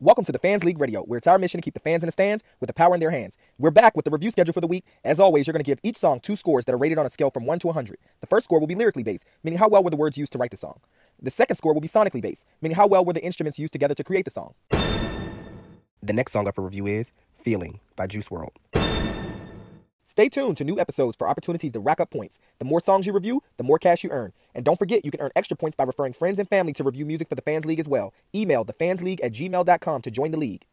Welcome to the Fans League Radio, where it's our mission to keep the fans in the stands with the power in their hands. We're back with the review schedule for the week. As always, you're going to give each song two scores that are rated on a scale from 1 to 100. The first score will be lyrically based, meaning how well were the words used to write the song. The second score will be sonically based, meaning how well were the instruments used together to create the song. The next song up for review is Feeling by Juice WRLD. Stay tuned to new episodes for opportunities to rack up points. The more songs you review, the more cash you earn. And don't forget, you can earn extra points by referring friends and family to review music for the Fans League as well. Email thefansleague at gmail.com to join the league.